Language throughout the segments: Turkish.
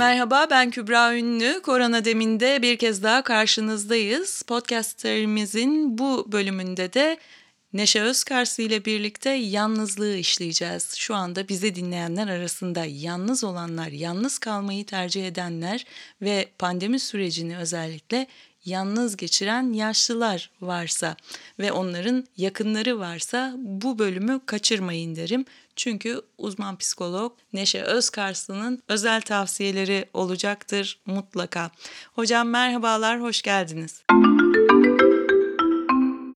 Merhaba ben Kübra Ünlü. Korona deminde bir kez daha karşınızdayız. Podcastlerimizin bu bölümünde de Neşe Özkarsı ile birlikte yalnızlığı işleyeceğiz. Şu anda bizi dinleyenler arasında yalnız olanlar, yalnız kalmayı tercih edenler ve pandemi sürecini özellikle yalnız geçiren yaşlılar varsa ve onların yakınları varsa bu bölümü kaçırmayın derim. Çünkü uzman psikolog Neşe Özkarslı'nın özel tavsiyeleri olacaktır mutlaka. Hocam merhabalar, hoş geldiniz.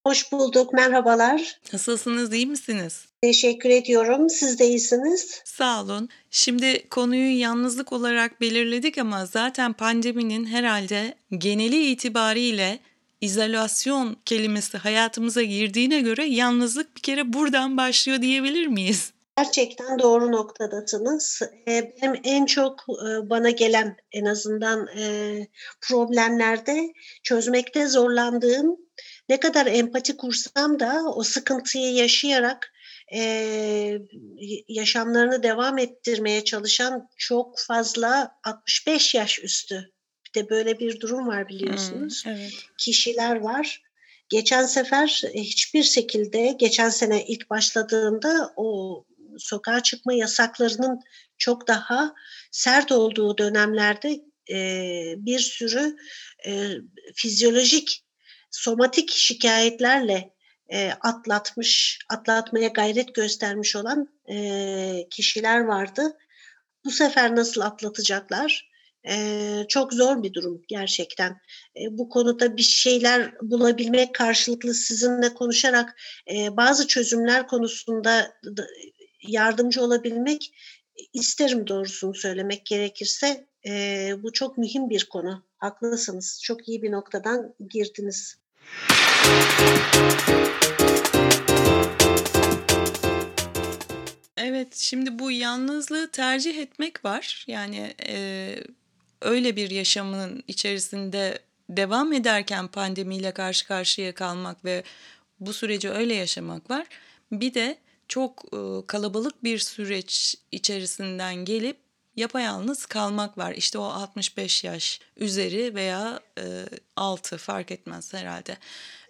Hoş bulduk, merhabalar. Nasılsınız, iyi misiniz? Teşekkür ediyorum, siz de iyisiniz. Sağ olun. Şimdi konuyu yalnızlık olarak belirledik ama zaten pandeminin herhalde geneli itibariyle izolasyon kelimesi hayatımıza girdiğine göre yalnızlık bir kere buradan başlıyor diyebilir miyiz? Gerçekten doğru noktadasınız. Benim en çok bana gelen en azından problemlerde çözmekte zorlandığım ne kadar empati kursam da o sıkıntıyı yaşayarak yaşamlarını devam ettirmeye çalışan çok fazla 65 yaş üstü bir de böyle bir durum var biliyorsunuz. Hmm, evet. Kişiler var. Geçen sefer hiçbir şekilde geçen sene ilk başladığında o sokağa çıkma yasaklarının çok daha sert olduğu dönemlerde e, bir sürü e, fizyolojik, somatik şikayetlerle e, atlatmış, atlatmaya gayret göstermiş olan e, kişiler vardı. Bu sefer nasıl atlatacaklar? Ee, çok zor bir durum gerçekten. Ee, bu konuda bir şeyler bulabilmek, karşılıklı sizinle konuşarak e, bazı çözümler konusunda yardımcı olabilmek isterim doğrusunu söylemek gerekirse. E, bu çok mühim bir konu. Haklısınız. Çok iyi bir noktadan girdiniz. Evet, şimdi bu yalnızlığı tercih etmek var. Yani e, öyle bir yaşamın içerisinde devam ederken pandemiyle karşı karşıya kalmak ve bu süreci öyle yaşamak var. Bir de çok e, kalabalık bir süreç içerisinden gelip yapayalnız kalmak var. İşte o 65 yaş üzeri veya e, altı fark etmez herhalde.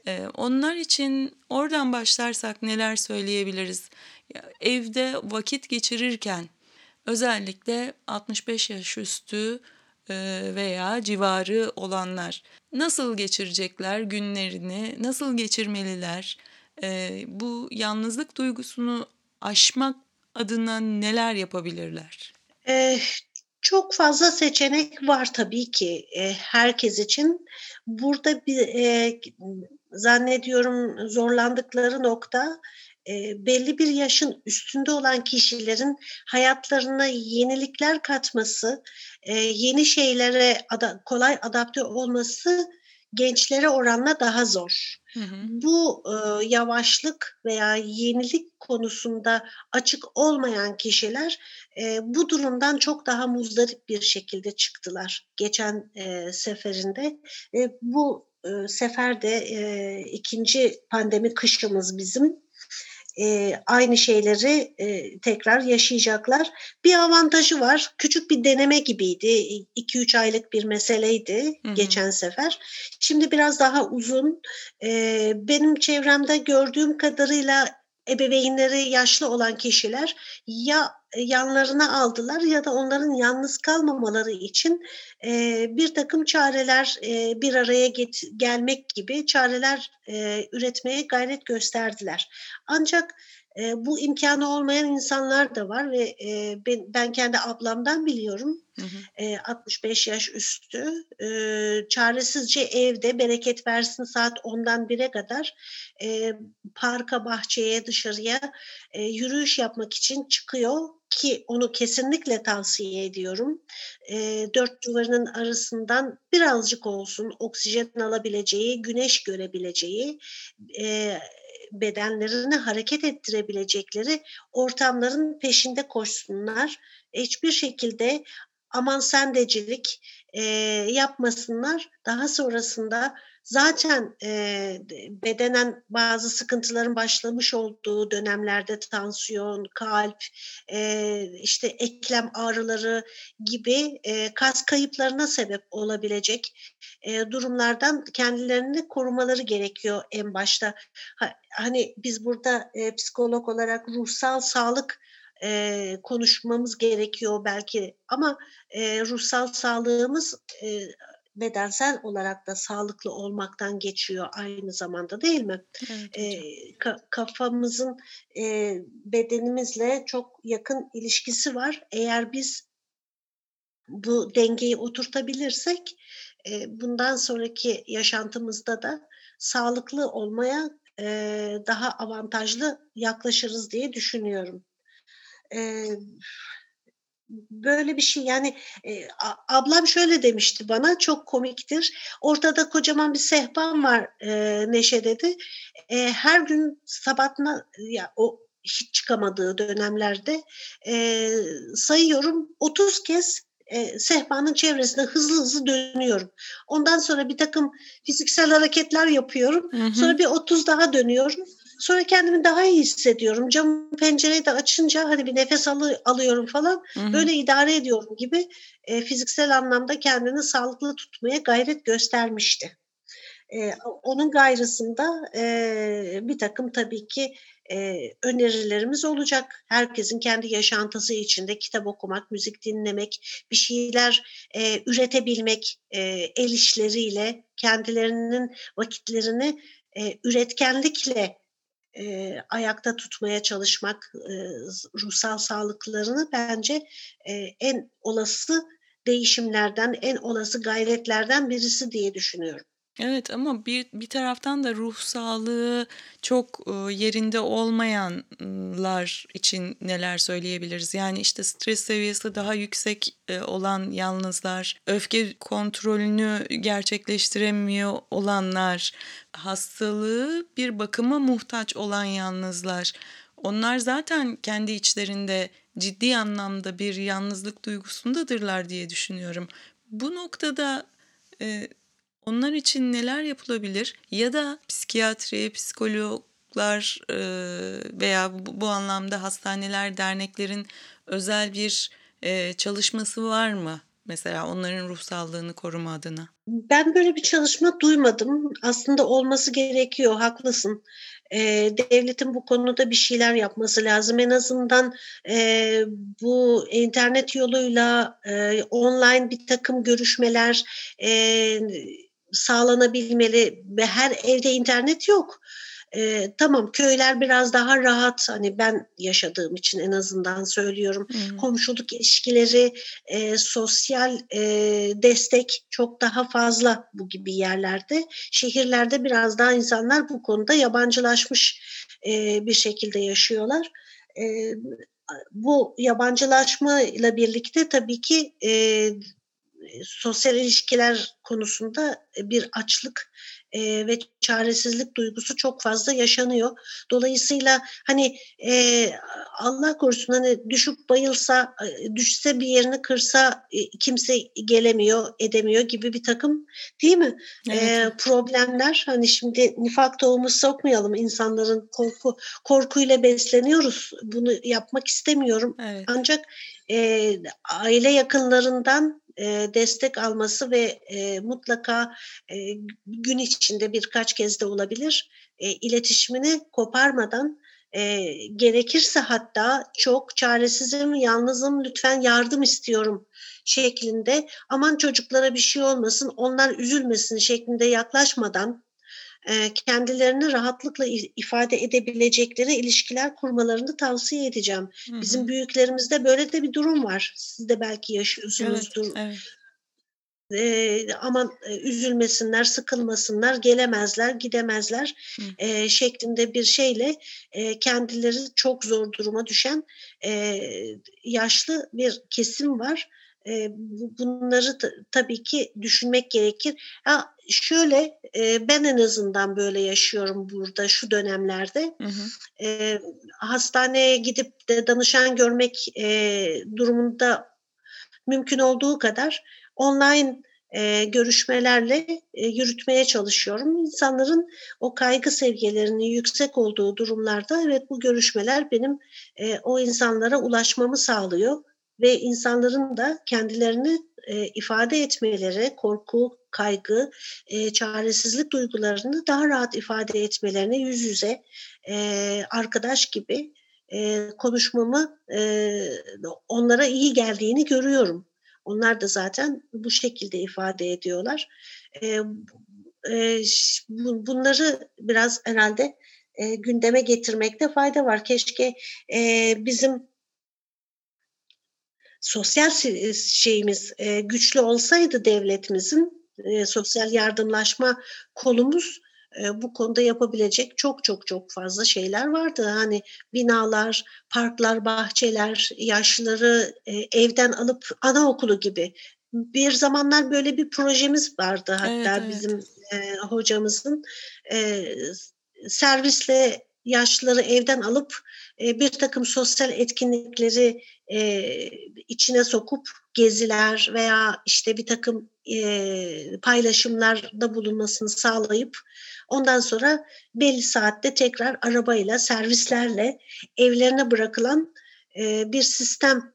E, onlar için oradan başlarsak neler söyleyebiliriz? Evde vakit geçirirken özellikle 65 yaş üstü e, veya civarı olanlar nasıl geçirecekler günlerini, nasıl geçirmeliler? E, bu yalnızlık duygusunu aşmak adına neler yapabilirler? Ee, çok fazla seçenek var tabii ki e, herkes için. Burada bir e, zannediyorum zorlandıkları nokta e, belli bir yaşın üstünde olan kişilerin hayatlarına yenilikler katması, e, yeni şeylere ada, kolay adapte olması gençlere oranla daha zor. Hı hı. Bu e, yavaşlık veya yenilik konusunda açık olmayan kişiler e, bu durumdan çok daha muzdarip bir şekilde çıktılar geçen e, seferinde. E, bu e, seferde e, ikinci pandemi kışımız bizim e, aynı şeyleri e, tekrar yaşayacaklar. Bir avantajı var. Küçük bir deneme gibiydi. 2-3 aylık bir meseleydi Hı-hı. geçen sefer. Şimdi biraz daha uzun. E, benim çevremde gördüğüm kadarıyla ebeveynleri yaşlı olan kişiler ya yanlarına aldılar ya da onların yalnız kalmamaları için e, bir takım çareler e, bir araya get, gelmek gibi çareler e, üretmeye gayret gösterdiler. Ancak e, bu imkanı olmayan insanlar da var ve e, ben, ben kendi ablamdan biliyorum. Hı hı. E, 65 yaş üstü e, çaresizce evde bereket versin saat 10'dan 1'e kadar e, parka bahçeye dışarıya e, yürüyüş yapmak için çıkıyor ki onu kesinlikle tavsiye ediyorum. E, dört duvarının arasından birazcık olsun oksijen alabileceği, güneş görebileceği, e, bedenlerini hareket ettirebilecekleri ortamların peşinde koşsunlar. Hiçbir şekilde aman sendecilik e, yapmasınlar. Daha sonrasında zaten e, bedenen bazı sıkıntıların başlamış olduğu dönemlerde tansiyon, kalp, e, işte eklem ağrıları gibi e, kas kayıplarına sebep olabilecek e, durumlardan kendilerini korumaları gerekiyor en başta. Ha, hani biz burada e, psikolog olarak ruhsal sağlık e, konuşmamız gerekiyor belki ama e, ruhsal sağlığımız e, bedensel olarak da sağlıklı olmaktan geçiyor aynı zamanda değil mi? Evet, e, ka- kafamızın e, bedenimizle çok yakın ilişkisi var. Eğer biz bu dengeyi oturtabilirsek e, bundan sonraki yaşantımızda da sağlıklı olmaya e, daha avantajlı yaklaşırız diye düşünüyorum. E, böyle bir şey yani e, ablam şöyle demişti bana çok komiktir. Ortada kocaman bir sehpan var e, Neşe dedi. E, her gün sabahına ya o hiç çıkamadığı dönemlerde e, sayıyorum 30 kez e, sehpanın çevresinde hızlı hızlı dönüyorum. Ondan sonra bir takım fiziksel hareketler yapıyorum. Hı hı. Sonra bir 30 daha dönüyorum. Sonra kendimi daha iyi hissediyorum. Cam pencereyi de açınca hadi bir nefes alı, alıyorum falan. Hı hı. Böyle idare ediyorum gibi e, fiziksel anlamda kendini sağlıklı tutmaya gayret göstermişti. E, onun gayrısında e, bir takım tabii ki e, önerilerimiz olacak. Herkesin kendi yaşantısı içinde kitap okumak, müzik dinlemek, bir şeyler e, üretebilmek e, el işleriyle kendilerinin vakitlerini e, üretkenlikle e, ayakta tutmaya çalışmak, e, ruhsal sağlıklarını bence e, en olası değişimlerden, en olası gayretlerden birisi diye düşünüyorum. Evet ama bir bir taraftan da ruh sağlığı çok yerinde olmayanlar için neler söyleyebiliriz? Yani işte stres seviyesi daha yüksek olan yalnızlar, öfke kontrolünü gerçekleştiremiyor olanlar, hastalığı bir bakıma muhtaç olan yalnızlar. Onlar zaten kendi içlerinde ciddi anlamda bir yalnızlık duygusundadırlar diye düşünüyorum. Bu noktada onlar için neler yapılabilir? Ya da psikiyatri, psikologlar veya bu, anlamda hastaneler, derneklerin özel bir çalışması var mı? Mesela onların ruh sağlığını koruma adına. Ben böyle bir çalışma duymadım. Aslında olması gerekiyor, haklısın. Ee, devletin bu konuda bir şeyler yapması lazım. En azından e, bu internet yoluyla e, online bir takım görüşmeler, e, sağlanabilmeli ve her evde internet yok. E, tamam köyler biraz daha rahat hani ben yaşadığım için en azından söylüyorum hmm. komşuluk ilişkileri e, sosyal e, destek çok daha fazla bu gibi yerlerde şehirlerde biraz daha insanlar bu konuda yabancılaşmış e, bir şekilde yaşıyorlar. E, bu yabancılaşma ile birlikte tabii ki e, sosyal ilişkiler konusunda bir açlık e, ve çaresizlik duygusu çok fazla yaşanıyor. Dolayısıyla hani e, Allah korusun hani düşüp bayılsa, düşse bir yerini kırsa e, kimse gelemiyor, edemiyor gibi bir takım değil mi? Evet. E, problemler hani şimdi nifak tohumu sokmayalım insanların korku korkuyla besleniyoruz. Bunu yapmak istemiyorum. Evet. Ancak e, aile yakınlarından e, destek alması ve e, mutlaka e, gün içinde birkaç kez de olabilir e, iletişimini koparmadan gerekirse hatta çok çaresizim, yalnızım, lütfen yardım istiyorum şeklinde aman çocuklara bir şey olmasın, onlar üzülmesin şeklinde yaklaşmadan kendilerini rahatlıkla ifade edebilecekleri ilişkiler kurmalarını tavsiye edeceğim. Hı hı. Bizim büyüklerimizde böyle de bir durum var. Siz de belki yaşıyorsunuzdur. Evet, evet. E, aman e, üzülmesinler, sıkılmasınlar, gelemezler, gidemezler e, şeklinde bir şeyle e, kendileri çok zor duruma düşen e, yaşlı bir kesim var e, bunları tabii ki düşünmek gerekir. Ha, şöyle e, ben en azından böyle yaşıyorum burada şu dönemlerde. Hı hı. E, hastaneye gidip de danışan görmek e, durumunda mümkün olduğu kadar online e, görüşmelerle e, yürütmeye çalışıyorum. İnsanların o kaygı seviyelerinin yüksek olduğu durumlarda evet bu görüşmeler benim e, o insanlara ulaşmamı sağlıyor ve insanların da kendilerini e, ifade etmeleri, korku, kaygı, e, çaresizlik duygularını daha rahat ifade etmelerine yüz yüze e, arkadaş gibi e, konuşmamı e, onlara iyi geldiğini görüyorum. Onlar da zaten bu şekilde ifade ediyorlar. E, e, bunları biraz herhalde e, gündeme getirmekte fayda var. Keşke e, bizim sosyal şeyimiz e, güçlü olsaydı devletimizin e, sosyal yardımlaşma kolumuz e, bu konuda yapabilecek çok çok çok fazla şeyler vardı. Hani binalar, parklar, bahçeler, yaşlıları e, evden alıp anaokulu gibi. Bir zamanlar böyle bir projemiz vardı hatta evet, evet. bizim e, hocamızın e, servisle yaşlıları evden alıp e, bir takım sosyal etkinlikleri e, içine sokup geziler veya işte bir takım e, paylaşımlarda bulunmasını sağlayıp ondan sonra belli saatte tekrar arabayla servislerle evlerine bırakılan e, bir sistem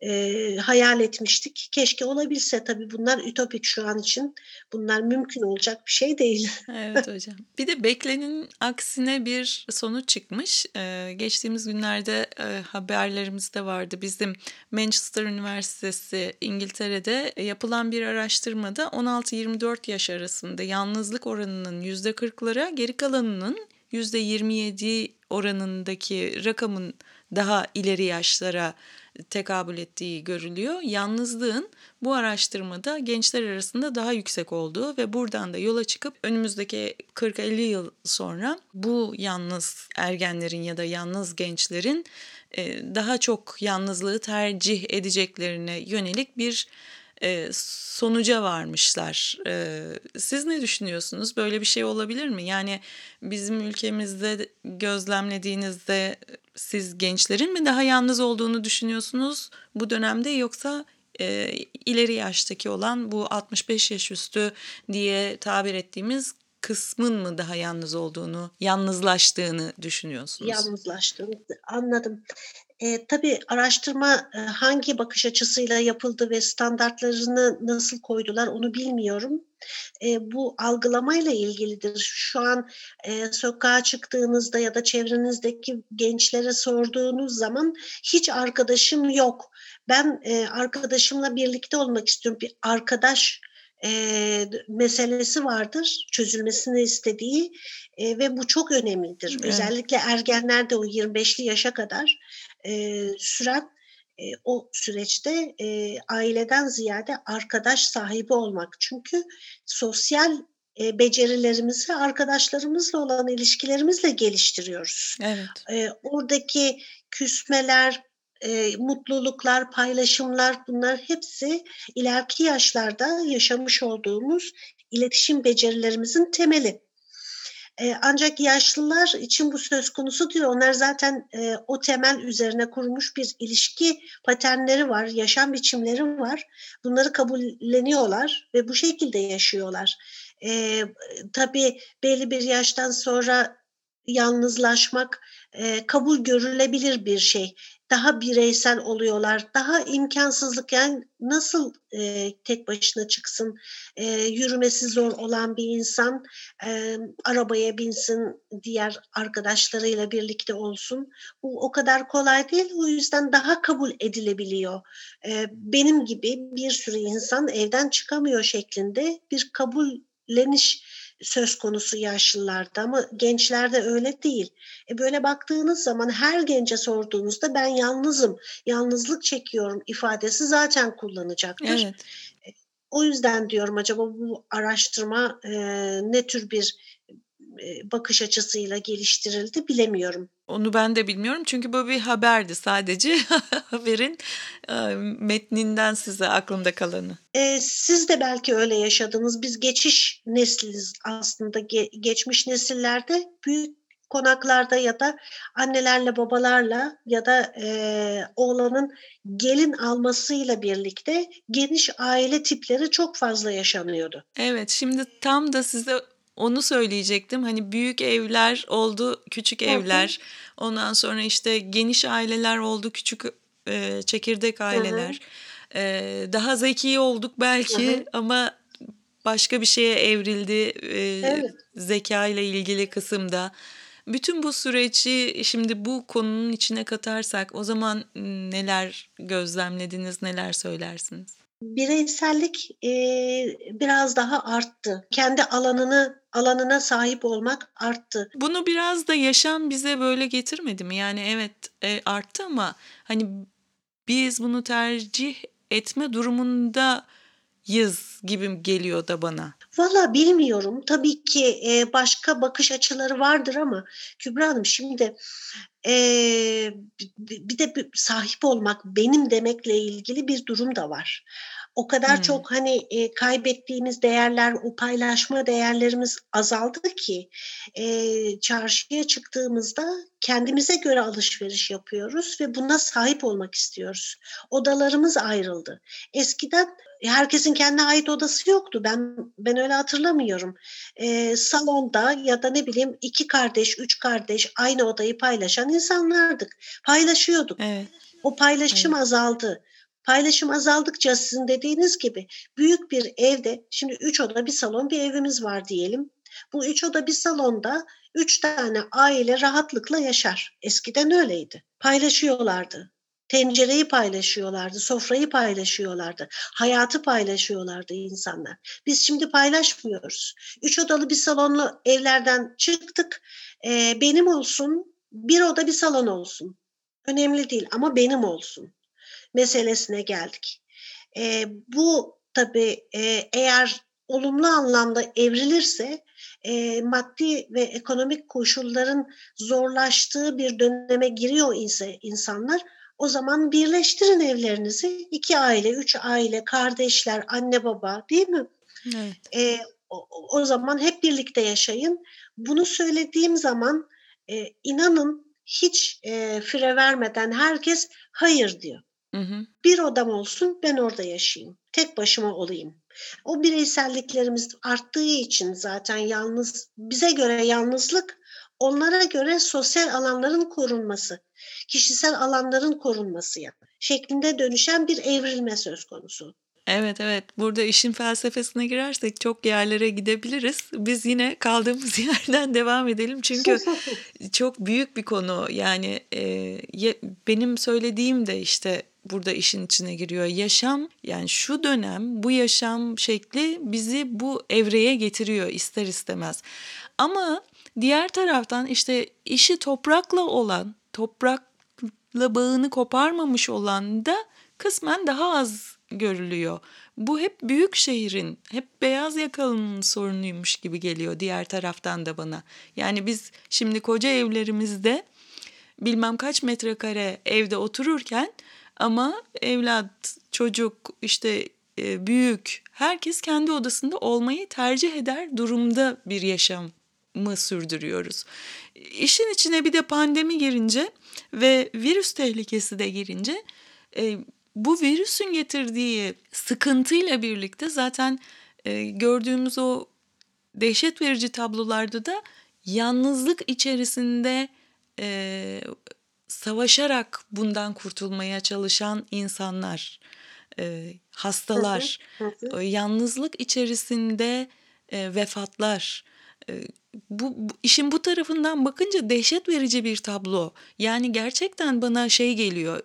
e, hayal etmiştik. Keşke olabilse tabii bunlar ütopik şu an için. Bunlar mümkün olacak bir şey değil. evet hocam. Bir de beklenin aksine bir sonuç çıkmış. Ee, geçtiğimiz günlerde e, haberlerimizde vardı. Bizim Manchester Üniversitesi İngiltere'de yapılan bir araştırmada 16-24 yaş arasında yalnızlık oranının %40'lara geri kalanının %27 oranındaki rakamın daha ileri yaşlara tekabül ettiği görülüyor. Yalnızlığın bu araştırmada gençler arasında daha yüksek olduğu ve buradan da yola çıkıp önümüzdeki 40-50 yıl sonra bu yalnız ergenlerin ya da yalnız gençlerin daha çok yalnızlığı tercih edeceklerine yönelik bir e, sonuca varmışlar. E, siz ne düşünüyorsunuz? Böyle bir şey olabilir mi? Yani bizim ülkemizde gözlemlediğinizde siz gençlerin mi daha yalnız olduğunu düşünüyorsunuz bu dönemde yoksa e, ileri yaştaki olan bu 65 yaş üstü diye tabir ettiğimiz kısmın mı daha yalnız olduğunu, yalnızlaştığını düşünüyorsunuz? Yalnızlaştığını anladım. E, tabii araştırma e, hangi bakış açısıyla yapıldı ve standartlarını nasıl koydular onu bilmiyorum. E, bu algılamayla ilgilidir. Şu an e, sokağa çıktığınızda ya da çevrenizdeki gençlere sorduğunuz zaman hiç arkadaşım yok. Ben e, arkadaşımla birlikte olmak istiyorum. Bir arkadaş e, meselesi vardır çözülmesini istediği e, ve bu çok önemlidir. Evet. Özellikle ergenlerde o 25'li yaşa kadar e, süren e, o süreçte e, aileden ziyade arkadaş sahibi olmak. Çünkü sosyal e, becerilerimizi arkadaşlarımızla olan ilişkilerimizle geliştiriyoruz. Evet. E, oradaki küsmeler, e, mutluluklar, paylaşımlar bunlar hepsi ileriki yaşlarda yaşamış olduğumuz iletişim becerilerimizin temeli. E, ancak yaşlılar için bu söz konusu değil. Onlar zaten e, o temel üzerine kurmuş bir ilişki paternleri var, yaşam biçimleri var. Bunları kabulleniyorlar ve bu şekilde yaşıyorlar. E, tabii belli bir yaştan sonra yalnızlaşmak e, kabul görülebilir bir şey daha bireysel oluyorlar. Daha imkansızlık yani nasıl e, tek başına çıksın, e, yürümesi zor olan bir insan e, arabaya binsin, diğer arkadaşlarıyla birlikte olsun. Bu o kadar kolay değil. O yüzden daha kabul edilebiliyor. E, benim gibi bir sürü insan evden çıkamıyor şeklinde bir kabulleniş söz konusu yaşlılarda ama gençlerde öyle değil. E böyle baktığınız zaman her gence sorduğunuzda ben yalnızım, yalnızlık çekiyorum ifadesi zaten kullanacaktır. Evet. E, o yüzden diyorum acaba bu araştırma e, ne tür bir bakış açısıyla geliştirildi bilemiyorum. Onu ben de bilmiyorum çünkü bu bir haberdi sadece haberin metninden size aklımda kalanı. E, siz de belki öyle yaşadınız. Biz geçiş nesliz aslında. Ge- geçmiş nesillerde büyük konaklarda ya da annelerle babalarla ya da e, oğlanın gelin almasıyla birlikte geniş aile tipleri çok fazla yaşanıyordu. Evet şimdi tam da size onu söyleyecektim. Hani büyük evler oldu, küçük evler. Ondan sonra işte geniş aileler oldu, küçük e, çekirdek aileler. E, daha zeki olduk belki ama başka bir şeye evrildi e, evet. zeka ile ilgili kısımda. Bütün bu süreci şimdi bu konunun içine katarsak o zaman neler gözlemlediniz, neler söylersiniz? Bireysellik e, biraz daha arttı. Kendi alanını alanına sahip olmak arttı. Bunu biraz da yaşam bize böyle getirmedi mi? Yani evet e, arttı ama hani biz bunu tercih etme durumunda yız gibi geliyor da bana. Valla bilmiyorum. Tabii ki e, başka bakış açıları vardır ama Kübra Hanım şimdi e, bir de sahip olmak benim demekle ilgili bir durum da var. O kadar hmm. çok hani e, kaybettiğimiz değerler, o paylaşma değerlerimiz azaldı ki e, çarşıya çıktığımızda kendimize göre alışveriş yapıyoruz ve buna sahip olmak istiyoruz. Odalarımız ayrıldı. Eskiden herkesin kendine ait odası yoktu. Ben ben öyle hatırlamıyorum. E, salonda ya da ne bileyim iki kardeş, üç kardeş aynı odayı paylaşan insanlardık. Paylaşıyorduk. Evet. O paylaşım evet. azaldı. Paylaşım azaldıkça sizin dediğiniz gibi büyük bir evde, şimdi üç oda bir salon bir evimiz var diyelim. Bu üç oda bir salonda üç tane aile rahatlıkla yaşar. Eskiden öyleydi. Paylaşıyorlardı. Tencereyi paylaşıyorlardı, sofrayı paylaşıyorlardı, hayatı paylaşıyorlardı insanlar. Biz şimdi paylaşmıyoruz. Üç odalı bir salonlu evlerden çıktık. Ee, benim olsun, bir oda bir salon olsun. Önemli değil ama benim olsun meselesine geldik. E, bu tabii e, eğer olumlu anlamda evrilirse e, maddi ve ekonomik koşulların zorlaştığı bir döneme giriyor ise insanlar o zaman birleştirin evlerinizi. iki aile, üç aile, kardeşler, anne baba değil mi? Evet. E, o, o zaman hep birlikte yaşayın. Bunu söylediğim zaman e, inanın hiç e, fire vermeden herkes hayır diyor. Hı hı. Bir odam olsun ben orada yaşayayım. Tek başıma olayım. O bireyselliklerimiz arttığı için zaten yalnız bize göre yalnızlık onlara göre sosyal alanların korunması, kişisel alanların korunması yani şeklinde dönüşen bir evrilme söz konusu. Evet evet burada işin felsefesine girersek çok yerlere gidebiliriz. Biz yine kaldığımız yerden devam edelim çünkü çok büyük bir konu yani e, benim söylediğim de işte burada işin içine giriyor. Yaşam yani şu dönem bu yaşam şekli bizi bu evreye getiriyor ister istemez. Ama diğer taraftan işte işi toprakla olan, toprakla bağını koparmamış olan da kısmen daha az görülüyor. Bu hep büyük şehrin, hep beyaz yakalının sorunuymuş gibi geliyor diğer taraftan da bana. Yani biz şimdi koca evlerimizde bilmem kaç metrekare evde otururken ama evlat, çocuk, işte e, büyük herkes kendi odasında olmayı tercih eder durumda bir yaşamı sürdürüyoruz. İşin içine bir de pandemi girince ve virüs tehlikesi de girince e, bu virüsün getirdiği sıkıntıyla birlikte zaten e, gördüğümüz o dehşet verici tablolarda da yalnızlık içerisinde savaşarak bundan kurtulmaya çalışan insanlar, e, hastalar, hı, yalnızlık içerisinde e, vefatlar. E, bu, bu işin bu tarafından bakınca dehşet verici bir tablo. Yani gerçekten bana şey geliyor.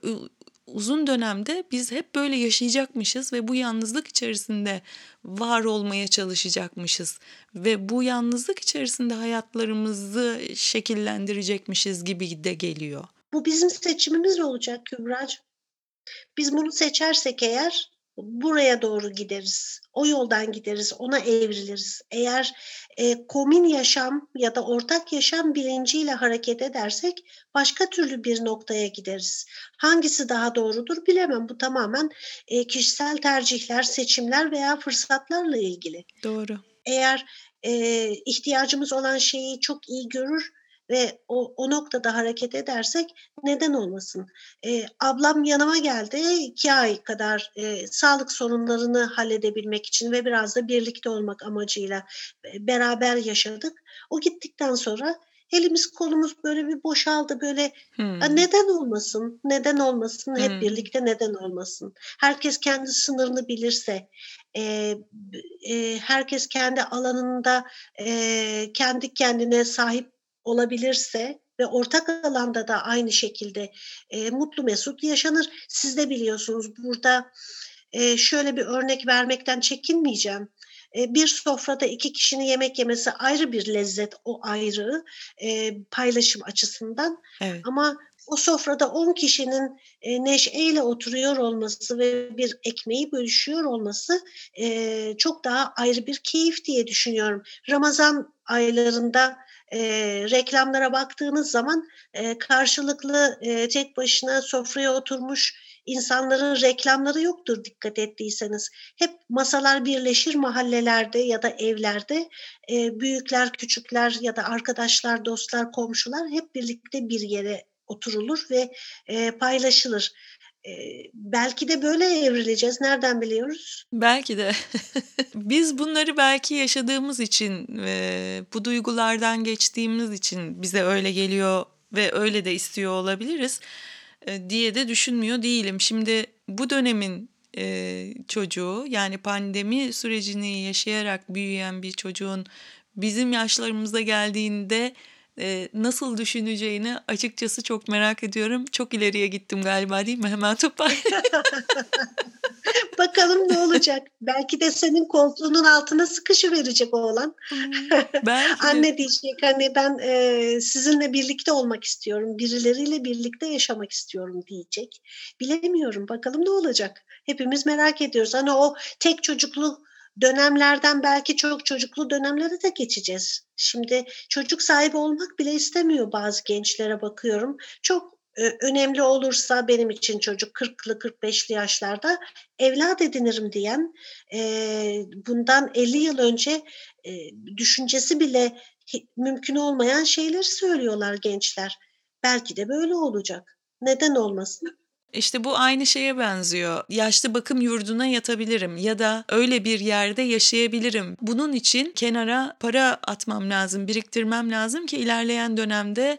Uzun dönemde biz hep böyle yaşayacakmışız ve bu yalnızlık içerisinde var olmaya çalışacakmışız ve bu yalnızlık içerisinde hayatlarımızı şekillendirecekmişiz gibi de geliyor. Bu bizim seçimimiz olacak Kübra'cığım. Biz bunu seçersek eğer buraya doğru gideriz. O yoldan gideriz, ona evriliriz. Eğer e, komün yaşam ya da ortak yaşam bilinciyle hareket edersek başka türlü bir noktaya gideriz. Hangisi daha doğrudur bilemem. Bu tamamen e, kişisel tercihler, seçimler veya fırsatlarla ilgili. Doğru. Eğer e, ihtiyacımız olan şeyi çok iyi görür ve o, o noktada hareket edersek neden olmasın? E, ablam yanıma geldi iki ay kadar e, sağlık sorunlarını halledebilmek için ve biraz da birlikte olmak amacıyla e, beraber yaşadık. O gittikten sonra elimiz kolumuz böyle bir boşaldı böyle hmm. neden olmasın neden olmasın hep hmm. birlikte neden olmasın herkes kendi sınırını bilirse e, e, herkes kendi alanında e, kendi kendine sahip olabilirse ve ortak alanda da aynı şekilde e, mutlu mesut yaşanır. Siz de biliyorsunuz burada e, şöyle bir örnek vermekten çekinmeyeceğim. E, bir sofrada iki kişinin yemek yemesi ayrı bir lezzet, o ayrı e, paylaşım açısından. Evet. Ama o sofrada 10 kişinin e, neşeyle oturuyor olması ve bir ekmeği bölüşüyor olması e, çok daha ayrı bir keyif diye düşünüyorum. Ramazan aylarında e, reklamlara baktığınız zaman e, karşılıklı e, tek başına sofraya oturmuş insanların reklamları yoktur dikkat ettiyseniz. Hep masalar birleşir mahallelerde ya da evlerde e, büyükler, küçükler ya da arkadaşlar, dostlar, komşular hep birlikte bir yere oturulur ve e, paylaşılır. Belki de böyle evrileceğiz. Nereden biliyoruz? Belki de. Biz bunları belki yaşadığımız için, bu duygulardan geçtiğimiz için bize öyle geliyor ve öyle de istiyor olabiliriz diye de düşünmüyor değilim. Şimdi bu dönemin çocuğu yani pandemi sürecini yaşayarak büyüyen bir çocuğun bizim yaşlarımıza geldiğinde e, nasıl düşüneceğini açıkçası çok merak ediyorum. Çok ileriye gittim galiba değil mi? Hemen topar. Bakalım ne olacak. Belki de senin koltuğunun altına sıkışı verecek oğlan. Belki Anne diyecek hani ben e, sizinle birlikte olmak istiyorum. Birileriyle birlikte yaşamak istiyorum diyecek. Bilemiyorum. Bakalım ne olacak. Hepimiz merak ediyoruz. Hani o tek çocuklu dönemlerden belki çok çocuklu dönemlere de geçeceğiz. Şimdi çocuk sahibi olmak bile istemiyor bazı gençlere bakıyorum. Çok önemli olursa benim için çocuk 40'lı 45'li yaşlarda evlat edinirim diyen bundan 50 yıl önce düşüncesi bile mümkün olmayan şeyler söylüyorlar gençler. Belki de böyle olacak. Neden olmasın? İşte bu aynı şeye benziyor. Yaşlı bakım yurduna yatabilirim ya da öyle bir yerde yaşayabilirim. Bunun için kenara para atmam lazım, biriktirmem lazım ki ilerleyen dönemde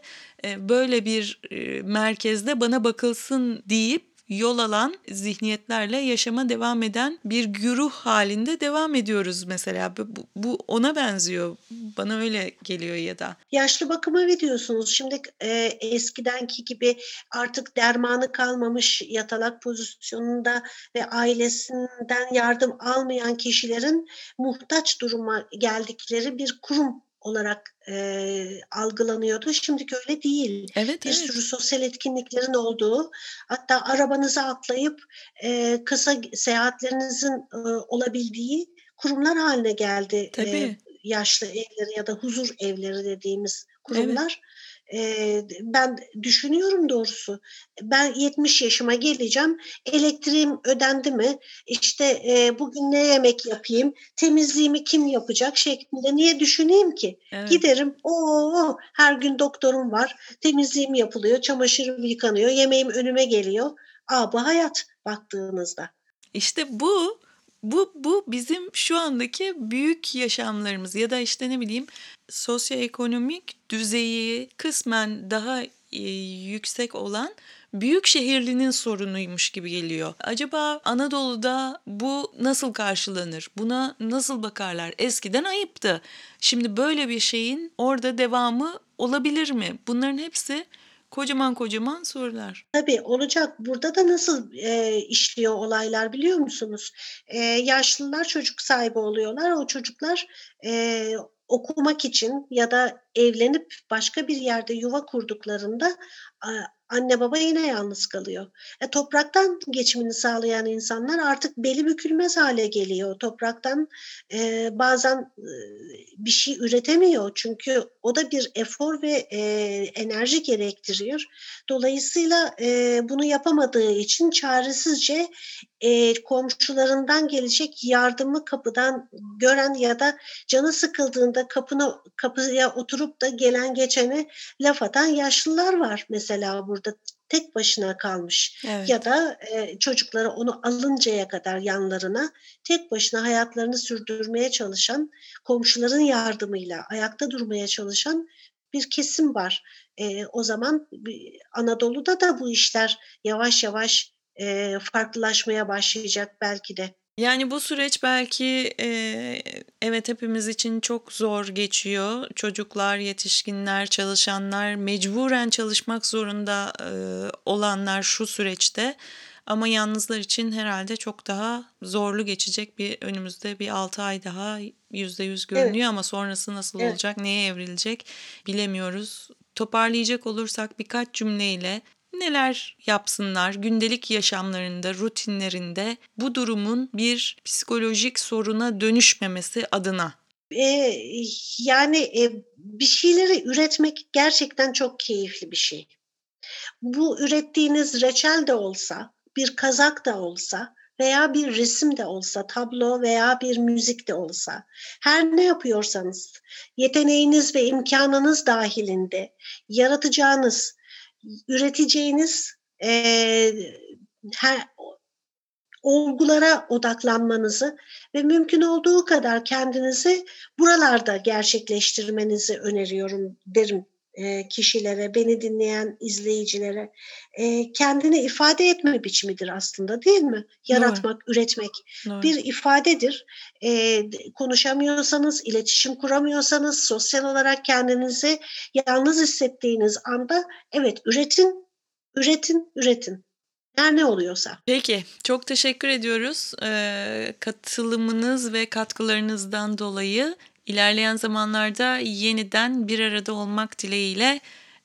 böyle bir merkezde bana bakılsın deyip yol alan zihniyetlerle yaşama devam eden bir güruh halinde devam ediyoruz mesela. Bu, bu ona benziyor. Bana öyle geliyor ya da. Yaşlı bakıma veriyorsunuz. Şimdi e, eskidenki gibi artık dermanı kalmamış yatalak pozisyonunda ve ailesinden yardım almayan kişilerin muhtaç duruma geldikleri bir kurum olarak e, algılanıyordu. Şimdiki öyle değil. Evet, bir evet. sürü sosyal etkinliklerin olduğu, hatta arabanıza atlayıp e, kısa seyahatlerinizin e, olabildiği kurumlar haline geldi. Tabii. E, yaşlı evleri ya da huzur evleri dediğimiz kurumlar. Evet ben düşünüyorum doğrusu. Ben 70 yaşıma geleceğim. Elektriğim ödendi mi? İşte bugün ne yemek yapayım? Temizliğimi kim yapacak şeklinde niye düşüneyim ki? Evet. Giderim. O her gün doktorum var. Temizliğim yapılıyor, çamaşırım yıkanıyor, yemeğim önüme geliyor. Aa bu hayat baktığınızda. İşte bu bu bu bizim şu andaki büyük yaşamlarımız ya da işte ne bileyim sosyoekonomik düzeyi kısmen daha e, yüksek olan büyük şehirlinin sorunuymuş gibi geliyor. Acaba Anadolu'da bu nasıl karşılanır? Buna nasıl bakarlar? Eskiden ayıptı. Şimdi böyle bir şeyin orada devamı olabilir mi? Bunların hepsi kocaman kocaman sorular. Tabii olacak. Burada da nasıl e, işliyor olaylar biliyor musunuz? E, yaşlılar çocuk sahibi oluyorlar. O çocuklar e, okumak için ya da evlenip başka bir yerde yuva kurduklarında anne baba yine yalnız kalıyor. E, topraktan geçimini sağlayan insanlar artık beli bükülmez hale geliyor. Topraktan e, bazen e, bir şey üretemiyor çünkü o da bir efor ve e, enerji gerektiriyor. Dolayısıyla e, bunu yapamadığı için çaresizce e, komşularından gelecek yardımı kapıdan gören ya da canı sıkıldığında kapına kapıya oturup da gelen geçene laf atan yaşlılar var mesela burada tek başına kalmış Evet. ya da e, çocukları onu alıncaya kadar yanlarına tek başına hayatlarını sürdürmeye çalışan komşuların yardımıyla ayakta durmaya çalışan bir kesim var. E, o zaman Anadolu'da da bu işler yavaş yavaş e, farklılaşmaya başlayacak belki de. Yani bu süreç belki e, evet hepimiz için çok zor geçiyor. Çocuklar, yetişkinler, çalışanlar, mecburen çalışmak zorunda e, olanlar şu süreçte. Ama yalnızlar için herhalde çok daha zorlu geçecek bir önümüzde bir 6 ay daha yüzde yüz görünüyor evet. ama sonrası nasıl evet. olacak, neye evrilecek bilemiyoruz. Toparlayacak olursak birkaç cümleyle neler yapsınlar gündelik yaşamlarında, rutinlerinde bu durumun bir psikolojik soruna dönüşmemesi adına? Ee, yani e, bir şeyleri üretmek gerçekten çok keyifli bir şey. Bu ürettiğiniz reçel de olsa, bir kazak da olsa veya bir resim de olsa, tablo veya bir müzik de olsa, her ne yapıyorsanız, yeteneğiniz ve imkanınız dahilinde yaratacağınız üreteceğiniz e, her olgulara odaklanmanızı ve mümkün olduğu kadar kendinizi buralarda gerçekleştirmenizi öneriyorum derim e, kişilere, beni dinleyen izleyicilere. E, kendini ifade etme biçimidir aslında değil mi? Yaratmak, Doğru. üretmek Doğru. bir ifadedir. E, konuşamıyorsanız, iletişim kuramıyorsanız, sosyal olarak kendinizi yalnız hissettiğiniz anda evet üretin, üretin, üretin. Her ne oluyorsa. Peki, çok teşekkür ediyoruz ee, katılımınız ve katkılarınızdan dolayı. İlerleyen zamanlarda yeniden bir arada olmak dileğiyle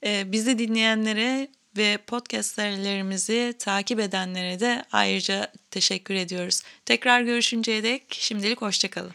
e, bizi dinleyenlere ve podcastlerimizi takip edenlere de ayrıca teşekkür ediyoruz. Tekrar görüşünceye dek şimdilik hoşçakalın.